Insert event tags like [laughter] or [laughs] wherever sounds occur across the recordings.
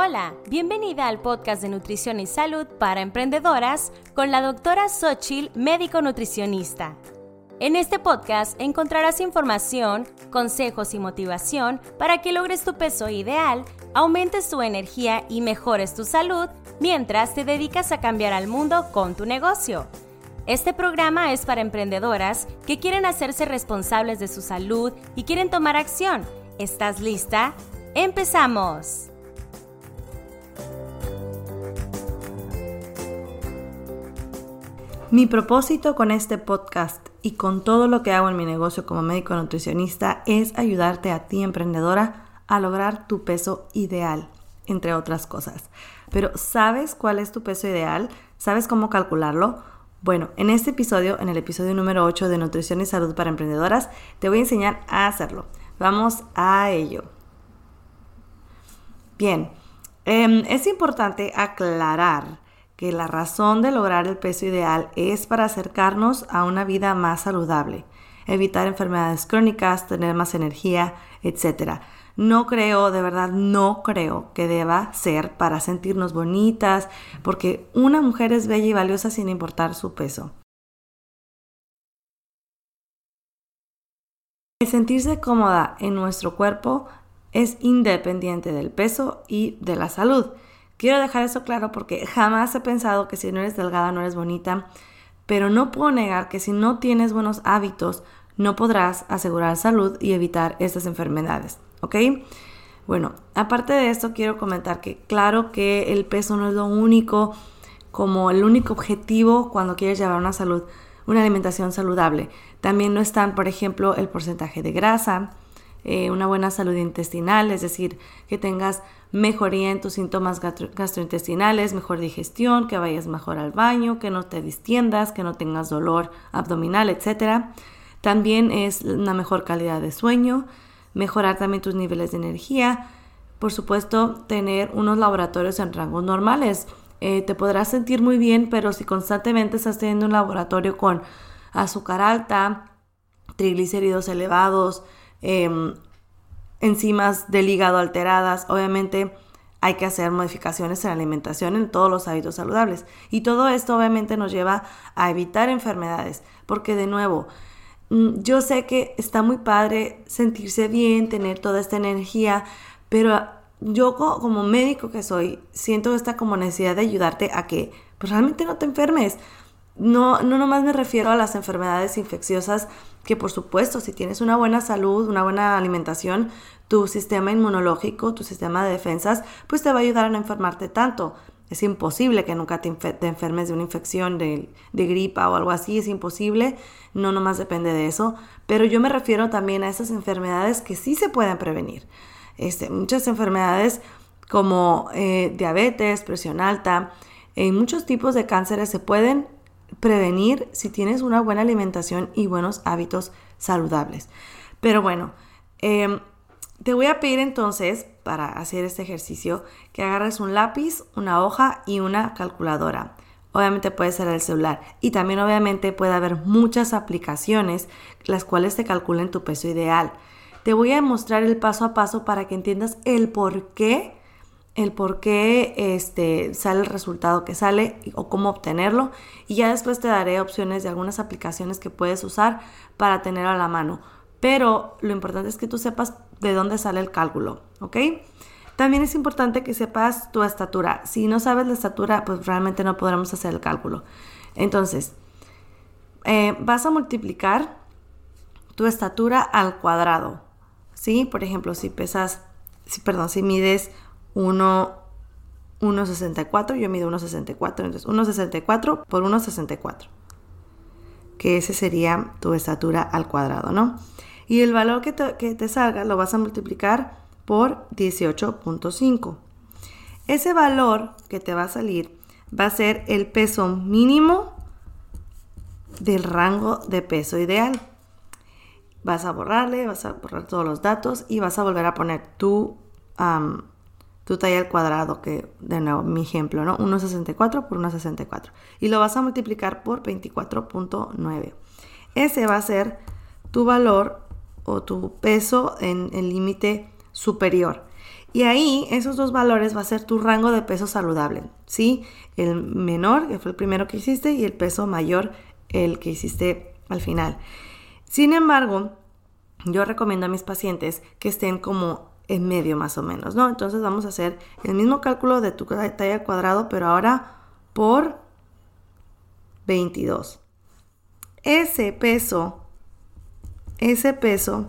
Hola, bienvenida al podcast de Nutrición y Salud para Emprendedoras con la doctora Xochil, médico nutricionista. En este podcast encontrarás información, consejos y motivación para que logres tu peso ideal, aumentes tu energía y mejores tu salud mientras te dedicas a cambiar al mundo con tu negocio. Este programa es para emprendedoras que quieren hacerse responsables de su salud y quieren tomar acción. ¿Estás lista? ¡Empezamos! Mi propósito con este podcast y con todo lo que hago en mi negocio como médico nutricionista es ayudarte a ti, emprendedora, a lograr tu peso ideal, entre otras cosas. Pero ¿sabes cuál es tu peso ideal? ¿Sabes cómo calcularlo? Bueno, en este episodio, en el episodio número 8 de Nutrición y Salud para Emprendedoras, te voy a enseñar a hacerlo. Vamos a ello. Bien, em, es importante aclarar que la razón de lograr el peso ideal es para acercarnos a una vida más saludable, evitar enfermedades crónicas, tener más energía, etc. No creo, de verdad, no creo que deba ser para sentirnos bonitas, porque una mujer es bella y valiosa sin importar su peso. El sentirse cómoda en nuestro cuerpo es independiente del peso y de la salud. Quiero dejar eso claro porque jamás he pensado que si no eres delgada no eres bonita, pero no puedo negar que si no tienes buenos hábitos no podrás asegurar salud y evitar estas enfermedades, ¿ok? Bueno, aparte de esto quiero comentar que claro que el peso no es lo único como el único objetivo cuando quieres llevar una salud, una alimentación saludable. También no están, por ejemplo, el porcentaje de grasa, eh, una buena salud intestinal, es decir, que tengas mejoría en tus síntomas gastrointestinales, mejor digestión, que vayas mejor al baño, que no te distiendas, que no tengas dolor abdominal, etc. También es una mejor calidad de sueño, mejorar también tus niveles de energía, por supuesto, tener unos laboratorios en rangos normales. Eh, te podrás sentir muy bien, pero si constantemente estás teniendo un laboratorio con azúcar alta, triglicéridos elevados, eh, enzimas del hígado alteradas, obviamente hay que hacer modificaciones en la alimentación, en todos los hábitos saludables. Y todo esto obviamente nos lleva a evitar enfermedades, porque de nuevo, mm, yo sé que está muy padre sentirse bien, tener toda esta energía, pero yo como médico que soy, siento esta como necesidad de ayudarte a que pues, realmente no te enfermes. No, no nomás me refiero a las enfermedades infecciosas, que por supuesto, si tienes una buena salud, una buena alimentación, tu sistema inmunológico, tu sistema de defensas, pues te va a ayudar a no enfermarte tanto. Es imposible que nunca te, enfermes de una infección de, gripa o algo así, es imposible, no nomás depende de eso, pero yo me refiero también a esas enfermedades que sí se pueden prevenir. Este, muchas enfermedades como eh, diabetes, presión alta, y muchos tipos de cánceres se pueden prevenir si tienes una buena alimentación y buenos hábitos saludables. Pero bueno, em, te voy a pedir entonces, para hacer este ejercicio, que agarres un lápiz, una hoja y una calculadora. Obviamente puede ser el celular y también obviamente puede haber muchas aplicaciones las cuales te calculen tu peso ideal. Te voy a mostrar el paso a paso para que entiendas el por qué el por qué este, sale el resultado que sale o cómo obtenerlo. Y ya después te daré opciones de algunas aplicaciones que puedes usar para tenerlo a la mano. Pero lo importante es que tú sepas de dónde sale el cálculo, ¿ok? También es importante que sepas tu estatura. Si no sabes la estatura, pues realmente no podremos hacer el cálculo. Entonces, eh, vas a multiplicar tu estatura al cuadrado, ¿sí? Por ejemplo, si pesas, si, perdón, si mides 1,64, yo mido 1,64, entonces 1,64 por 1,64, que ese sería tu estatura al cuadrado, ¿no? Y el valor que te, que te salga lo vas a multiplicar por 18.5. Ese valor que te va a salir va a ser el peso mínimo del rango de peso ideal. Vas a borrarle, vas a borrar todos los datos y vas a volver a poner tu tu talla al cuadrado, que de nuevo mi ejemplo, ¿no? 1,64 por 1,64. Y lo vas a multiplicar por 24.9. Ese va a ser tu valor o tu peso en el límite superior. Y ahí esos dos valores va a ser tu rango de peso saludable, ¿sí? El menor, que fue el primero que hiciste, y el peso mayor, el que hiciste al final. Sin embargo, yo recomiendo a mis pacientes que estén como en medio más o menos, ¿no? Entonces vamos a hacer el mismo cálculo de tu talla al cuadrado, pero ahora por 22. Ese peso, ese peso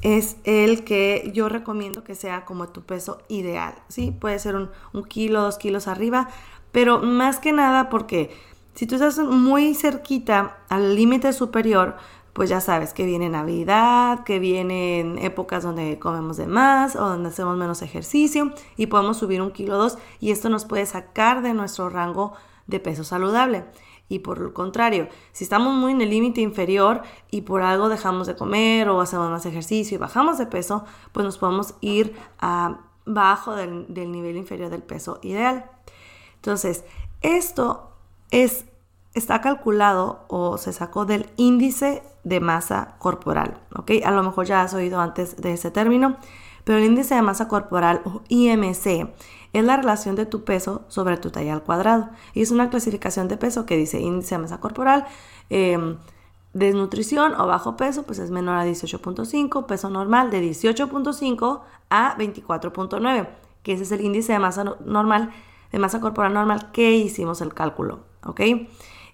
es el que yo recomiendo que sea como tu peso ideal, ¿sí? Puede ser un, un kilo, dos kilos arriba, pero más que nada porque si tú estás muy cerquita al límite superior, pues ya sabes que viene Navidad, que vienen épocas donde comemos de más o donde hacemos menos ejercicio y podemos subir un kilo o dos y esto nos puede sacar de nuestro rango de peso saludable. Y por el contrario, si estamos muy en el límite inferior y por algo dejamos de comer o hacemos más ejercicio y bajamos de peso, pues nos podemos ir abajo del, del nivel inferior del peso ideal. Entonces, esto es, está calculado o se sacó del índice de masa corporal, ¿ok? A lo mejor ya has oído antes de ese término, pero el índice de masa corporal o IMC es la relación de tu peso sobre tu talla al cuadrado. Y es una clasificación de peso que dice índice de masa corporal, em, desnutrición o bajo peso, pues es menor a 18.5, peso normal de 18.5 a 24.9, que ese es el índice de masa normal, de masa corporal normal que hicimos el cálculo, ¿ok?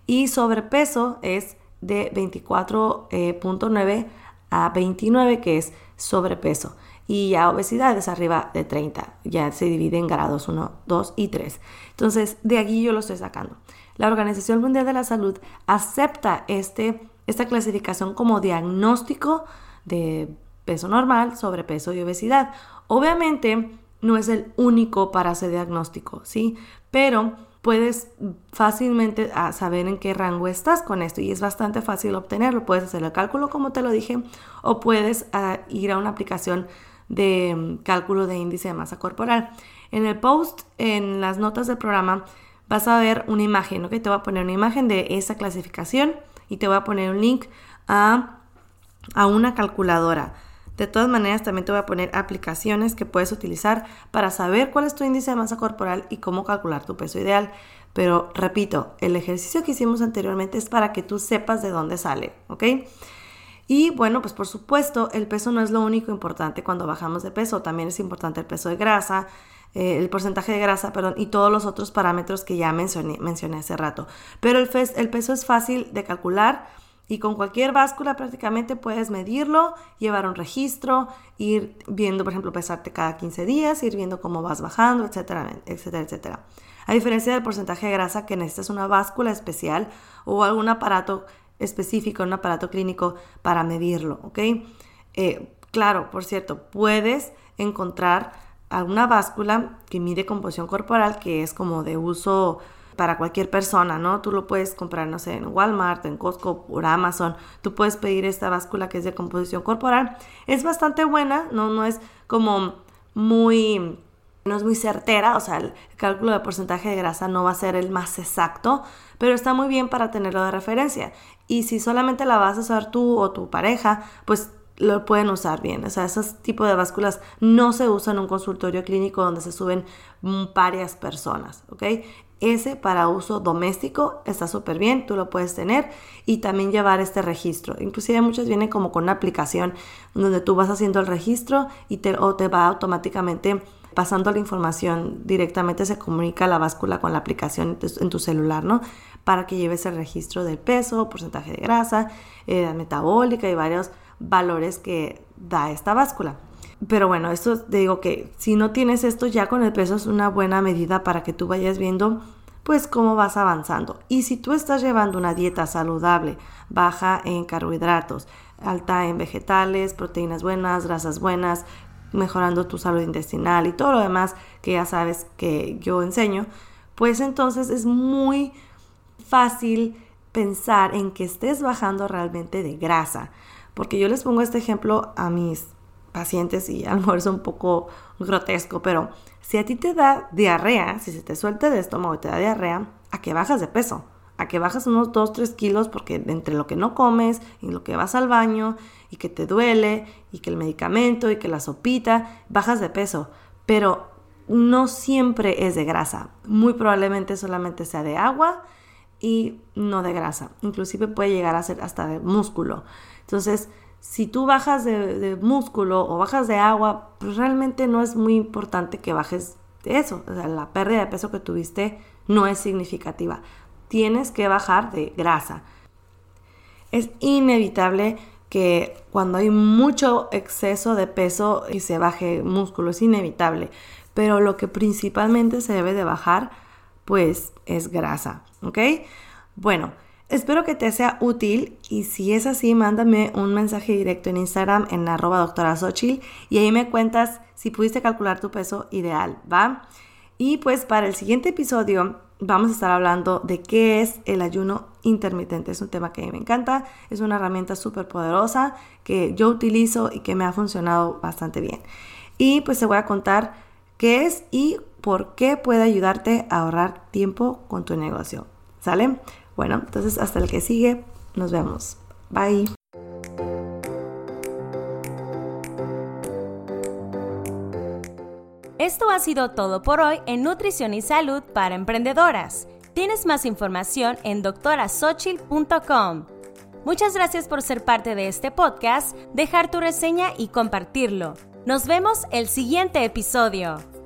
Y sobrepeso es de 24.9 a 29, que es sobrepeso. Y ya obesidad es arriba de 30. Ya se divide en grados 1, 2 y 3. Entonces, de aquí yo lo estoy sacando. La Organización Mundial de la Salud acepta este, esta clasificación como diagnóstico de peso normal, sobrepeso y obesidad. Obviamente, no es el único para ese diagnóstico, ¿sí? Pero puedes fácilmente ah, saber en qué rango estás con esto y es bastante fácil obtenerlo. Puedes hacer el cálculo como te lo dije o puedes ah, ir a una aplicación de mm, cálculo de índice de masa corporal. En el post, en las notas del programa, vas a ver una imagen, ¿ok? Te voy a poner una imagen de esa clasificación y te voy a poner un link a, a una calculadora. De todas maneras, también te voy a poner aplicaciones que puedes utilizar para saber cuál es tu índice de masa corporal y cómo calcular tu peso ideal. Pero repito, el ejercicio que hicimos anteriormente es para que tú sepas de dónde sale, ¿ok? Y bueno, pues por supuesto, el peso no es lo único importante cuando bajamos de peso, también es importante el peso de grasa, eh, el porcentaje de grasa, perdón, y todos los otros parámetros que ya mencioné, mencioné hace rato. Pero el, el peso es fácil de calcular y con cualquier báscula prácticamente puedes medirlo, llevar un registro, ir viendo, por ejemplo, pesarte cada 15 días, ir viendo cómo vas bajando, etcétera, etcétera, etcétera. A diferencia del porcentaje de grasa que necesitas una báscula especial o algún aparato específico, un aparato clínico para medirlo, ¿ok? Eh, claro, por cierto, puedes encontrar alguna báscula que mide composición corporal que es como de uso para cualquier persona, ¿no? Tú lo puedes comprar, no sé, en Walmart, en Costco, por Amazon. Tú puedes pedir esta báscula que es de composición corporal. Es bastante buena, no, no es como muy no es muy certera, o sea, el cálculo de porcentaje de grasa no va a ser el más exacto, pero está muy bien para tenerlo de referencia. Y si solamente la vas a usar tú o tu pareja, pues lo pueden usar bien. O sea, esos tipos de básculas no se usan en un consultorio clínico donde se suben varias personas, ¿ok? Ese para uso doméstico está súper bien, tú lo puedes tener y también llevar este registro. Inclusive muchos vienen como con una aplicación donde tú vas haciendo el registro y te, o te va automáticamente pasando la información directamente, se comunica la báscula con la aplicación en tu, celular, ¿no? Para que lleves el registro del peso, porcentaje de grasa, edad metabólica y varios valores que da esta báscula. Pero bueno, esto te digo que si no tienes esto ya con el peso es una buena medida para que tú vayas viendo pues cómo vas avanzando. Y si tú estás llevando una dieta saludable, baja en carbohidratos, alta en vegetales, proteínas buenas, grasas buenas, mejorando tu salud intestinal y todo lo demás que ya sabes que yo enseño, pues entonces es muy fácil pensar en que estés bajando realmente de grasa. Porque yo les pongo este ejemplo a mis pacientes y [laughs] a lo un poco grotesco, pero si a ti te da diarrea, si se te suelta el estómago y te da diarrea, ¿a qué bajas de peso? A que bajas unos 2, 3 kilos porque entre lo que no comes y lo que vas al baño y que te duele y que el medicamento y que la sopita, bajas de peso. pero no siempre es de grasa. Muy probablemente solamente sea de agua y no de grasa. Inclusive puede llegar a ser hasta de músculo. Entonces, si tú bajas de, músculo o bajas de agua, pues realmente no es muy importante que bajes de eso. O sea, la pérdida de peso que tuviste no es significativa. Tienes que bajar de grasa. Es inevitable que cuando hay mucho exceso de peso y se baje músculo, es inevitable. Pero lo que principalmente se debe de bajar, pues es grasa, ¿ok? Bueno, espero que te sea útil y si es así, mándame un mensaje directo en Instagram en arroba doctora y ahí me cuentas si pudiste calcular tu peso ideal, ¿va? Y pues para el siguiente episodio vamos a estar hablando de qué es el ayuno intermitente. Es un tema que a mí me encanta, es una herramienta súper poderosa que yo utilizo y que me ha funcionado bastante bien. Y pues te voy a contar qué es y por qué puede ayudarte a ahorrar tiempo con tu negocio. ¿Sale? Bueno, entonces hasta el que sigue, nos vemos. Bye. Esto ha sido todo por hoy en Nutrición y Salud para Emprendedoras. Tienes más información en doctorasochil.com. Muchas gracias por ser parte de este podcast, dejar tu reseña y compartirlo. Nos vemos el siguiente episodio.